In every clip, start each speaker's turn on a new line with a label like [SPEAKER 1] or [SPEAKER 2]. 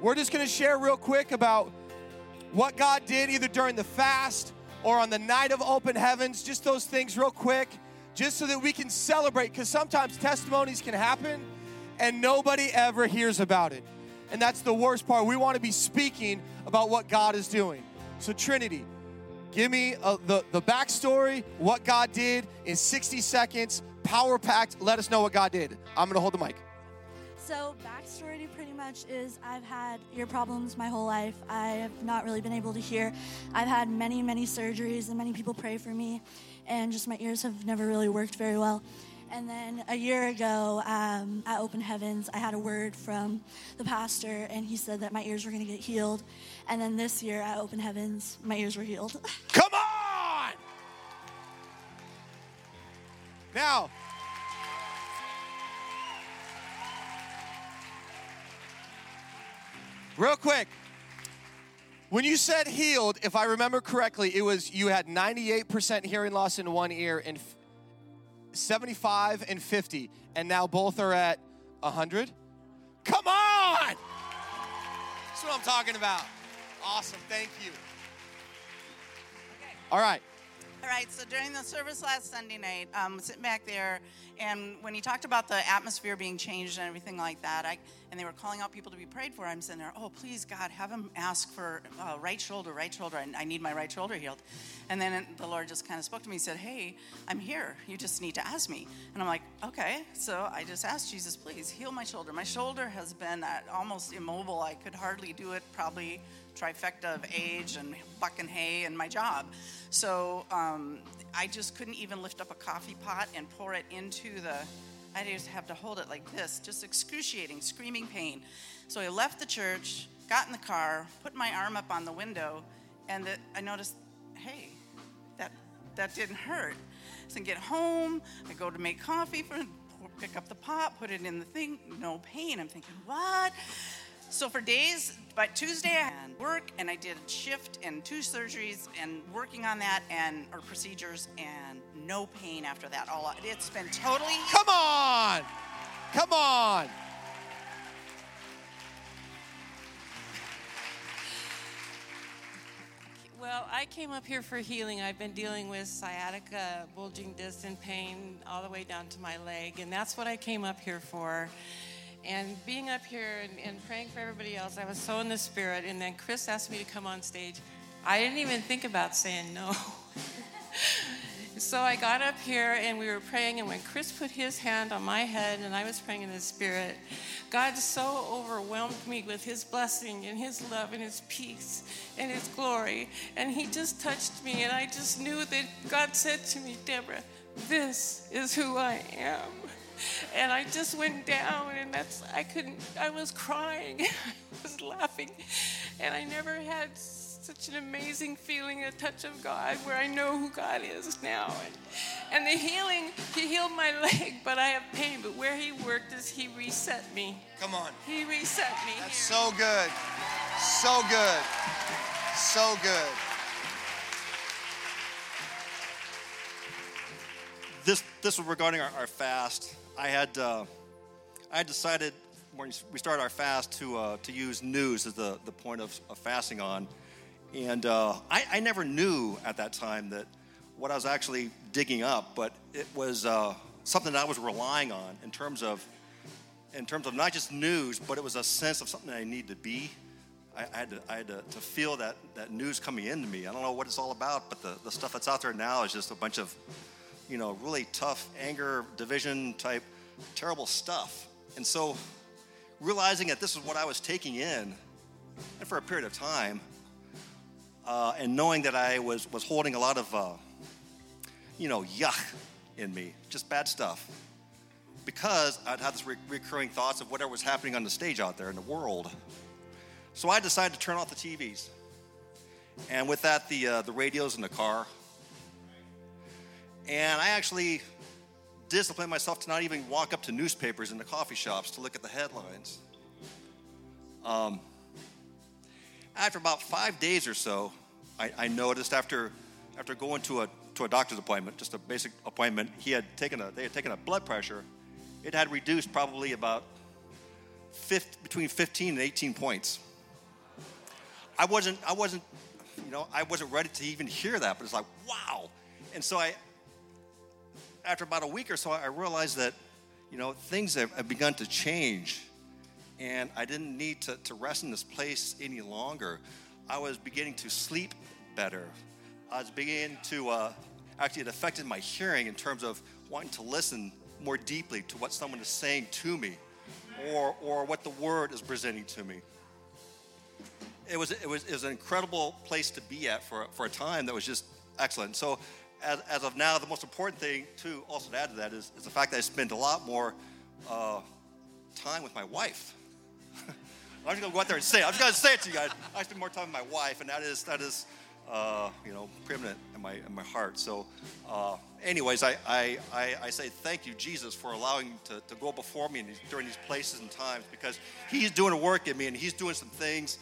[SPEAKER 1] We're just going to share real quick about what God did either during the fast or on the night of open heavens, just those things real quick, just so that we can celebrate because sometimes testimonies can happen and nobody ever hears about it. And that's the worst part. We want to be speaking about what God is doing. So, Trinity, give me a, the, the backstory, what God did in 60 seconds, power packed. Let us know what God did. I'm going to hold the mic.
[SPEAKER 2] So, backstory pretty much is I've had ear problems my whole life. I have not really been able to hear. I've had many, many surgeries, and many people pray for me, and just my ears have never really worked very well. And then a year ago um, at Open Heavens, I had a word from the pastor, and he said that my ears were going to get healed. And then this year at Open Heavens, my ears were healed.
[SPEAKER 1] Come on! Now, real quick, when you said healed, if I remember correctly, it was you had 98% hearing loss in one ear and 75 and 50, and now both are at 100? Come on! That's what I'm talking about. Awesome, thank you. All right.
[SPEAKER 3] All right, so during the service last Sunday night, um, sitting back there, and when he talked about the atmosphere being changed and everything like that, I, and they were calling out people to be prayed for, I'm sitting there, oh, please, God, have him ask for uh, right shoulder, right shoulder. I, I, need my right shoulder healed. And then the Lord just kind of spoke to me. He said, hey, I'm here. You just need to ask me. And I'm like, okay. So I just asked Jesus, please heal my shoulder. My shoulder has been almost immobile. I could hardly do it probably trifecta of age and bucking hay and my job. So um, I just couldn't even lift up a coffee pot and pour it into the. I just have to hold it like this, just excruciating, screaming pain. So I left the church, got in the car, put my arm up on the window, and the, I noticed, hey, that that didn't hurt. So I get home, I go to make coffee for pick up the pot, put it in the thing, no pain. I'm thinking, what? So for days, by Tuesday I had work and I did a shift and two surgeries and working on that and or procedures and no pain after that. All it's been totally
[SPEAKER 1] Come on. Come on.
[SPEAKER 4] Well, I came up here for healing. I've been dealing with sciatica, bulging disc and pain all the way down to my leg, and that's what I came up here for and being up here and, and, praying for everybody else, I was so in the spirit. And then Chris asked me to come on stage. I didn't even think about saying no. so I got up here and we were praying. And when Chris put his hand on my head and I was praying in the spirit, God so overwhelmed me with his blessing and his love and his peace and his glory. And he just touched me. And I just knew that God said to me, Deborah, this is who I am and I just went down, and that's I couldn't. I was crying, I was laughing, and I never had such an amazing feeling, a touch of God, where I know who God is now. And, and the healing, He healed my leg, but I have pain. But where He worked is He reset me.
[SPEAKER 1] Come on.
[SPEAKER 4] He reset me.
[SPEAKER 1] That's here. so good, so good, so good.
[SPEAKER 5] This this was regarding our, our fast. I had uh, I had decided when we started our fast to uh, to use news as the, the point of, of fasting on, and uh, I, I, never knew at that time that what I was actually digging up, but it was uh, something that I was relying on in terms of in terms of not just news, but it was a sense of something I needed to be. I, I had, to, I had to, to, feel that, that news coming into me. I don't know what it's all about, but the, the stuff that's out there now is just a bunch of you know, really tough anger, division type, terrible stuff. And so, realizing that this is what I was taking in, and for a period of time, uh, and knowing that I was, was holding a lot of, uh, you know, yuck in me, just bad stuff, because I'd had this re- recurring thoughts of whatever was happening on the stage out there in the world. So I decided to turn off the TVs. And with that, the, uh, the radios in the car, and I actually disciplined myself to not even walk up to newspapers in the coffee shops to look at the headlines. Um, after about five days or so, I, I, noticed after after going to a to a doctor's appointment, just a basic appointment, he had taken a they had taken a blood pressure. It had reduced probably about 50, between 15 and 18 points. I wasn't, I wasn't, you know, I wasn't ready to even hear that, but it's like, wow. And so I, after about a week or so, I realized that, you know, things have, have begun to change. And I didn't need to, to rest in this place any longer. I was beginning to sleep better. I was beginning to, uh, actually, it affected my hearing in terms of wanting to listen more deeply to what someone is saying to me or, or what the word is presenting to me. It was, it, was, it was an incredible place to be at for, for a time that was just excellent. So, as, as of now, the most important thing, too, also to add to that, is, is the fact that I spend a lot more uh, time with my wife. I'm just gonna go out there and say it. I'm just gonna say it to you guys. I spend more time with my wife, and that is that is uh, you know preeminent in my in my heart. So, uh, anyways, I, I, I I say thank you, Jesus, for allowing to, to go before me these, during these places and times because He's doing a work in me, and He's doing some things.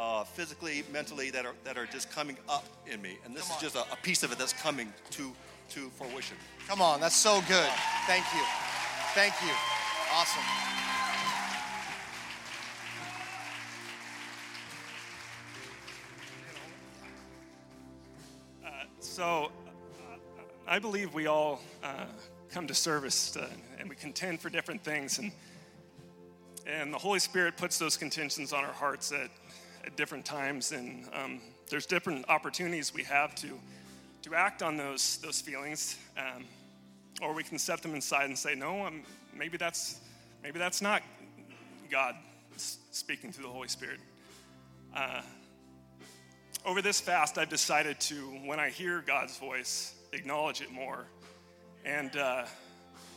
[SPEAKER 5] Uh, physically, mentally, that are that are just coming up in me, and this is just a, a piece of it that's coming to to fruition.
[SPEAKER 1] Come on, that's so good. Thank you. Thank you. Awesome.
[SPEAKER 6] So, uh, I believe we all uh, come to service uh, and we contend for different things, and and the Holy Spirit puts those contentions on our hearts at, at different times, and um, there's different opportunities we have to to act on those those feelings, um, or we can set them aside and say, no, um, maybe that's maybe that's not God speaking through the Holy Spirit. Uh, over this fast, I've decided to, when I hear God's voice, acknowledge it more. And uh,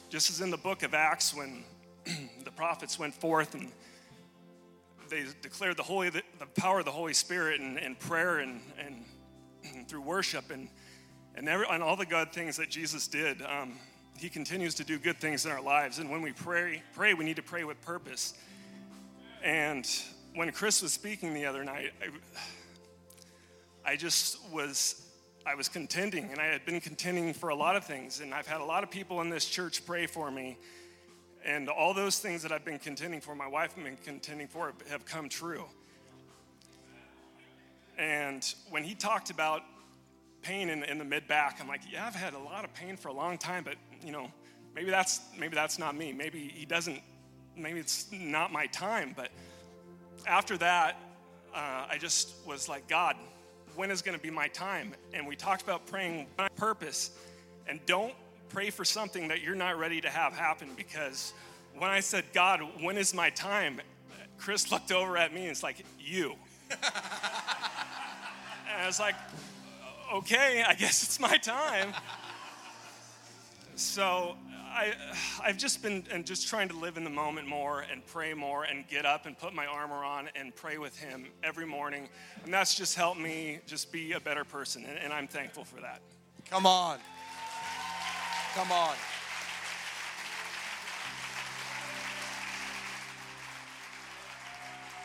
[SPEAKER 6] just as in the book of Acts, when the prophets went forth and they declared the holy, the, the power of the Holy Spirit and, and prayer and, and, through worship and and, every, and all the good things that Jesus did, um, He continues to do good things in our lives. And when we pray, pray, we need to pray with purpose. And when Chris was speaking the other night, I, I just was I was contending, and I had been contending for a lot of things, and I've had a lot of people in this church pray for me, and all those things that I've been contending for, my wife has been contending for, have come true. And when he talked about pain in, in the mid back, I'm like, yeah, I've had a lot of pain for a long time, but you know, maybe that's maybe that's not me. Maybe he doesn't. Maybe it's not my time. But after that, uh, I just was like, God, when is going to be my time? And we talked about praying purpose, and don't pray for something that you're not ready to have happen because when I said, God, when is my time? Chris looked over at me and it's like, you. and I was like, okay, I guess it's my time. so I, I've just been and just trying to live in the moment more and pray more and get up and put my armor on and pray with Him every morning. And that's just helped me just be a better person. And, and I'm thankful for that.
[SPEAKER 1] Come on. Come on.